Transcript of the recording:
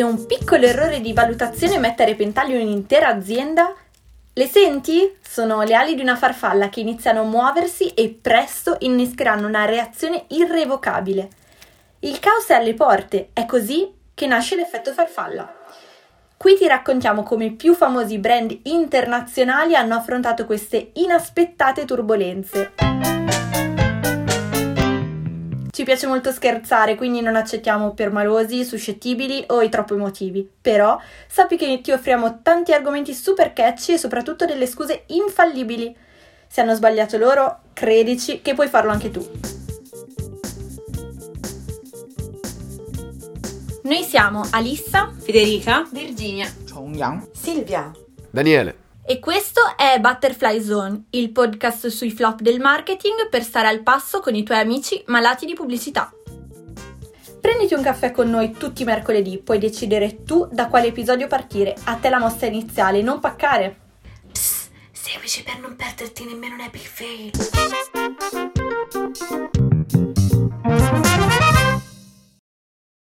che un piccolo errore di valutazione mette a repentaglio un'intera azienda? Le senti? Sono le ali di una farfalla che iniziano a muoversi e presto innescheranno una reazione irrevocabile. Il caos è alle porte, è così che nasce l'effetto farfalla. Qui ti raccontiamo come i più famosi brand internazionali hanno affrontato queste inaspettate turbulenze. Ci piace molto scherzare, quindi non accettiamo permalosi, suscettibili o i troppo emotivi. Però sappi che ti offriamo tanti argomenti super catchy e soprattutto delle scuse infallibili. Se hanno sbagliato loro, credici che puoi farlo anche tu. Noi siamo Alissa, Federica, Virginia, Silvia. Daniele. E questo è Butterfly Zone, il podcast sui flop del marketing per stare al passo con i tuoi amici malati di pubblicità. Prenditi un caffè con noi tutti i mercoledì, puoi decidere tu da quale episodio partire. A te la mossa iniziale, non paccare. Psst, seguici per non perderti nemmeno un epic fail.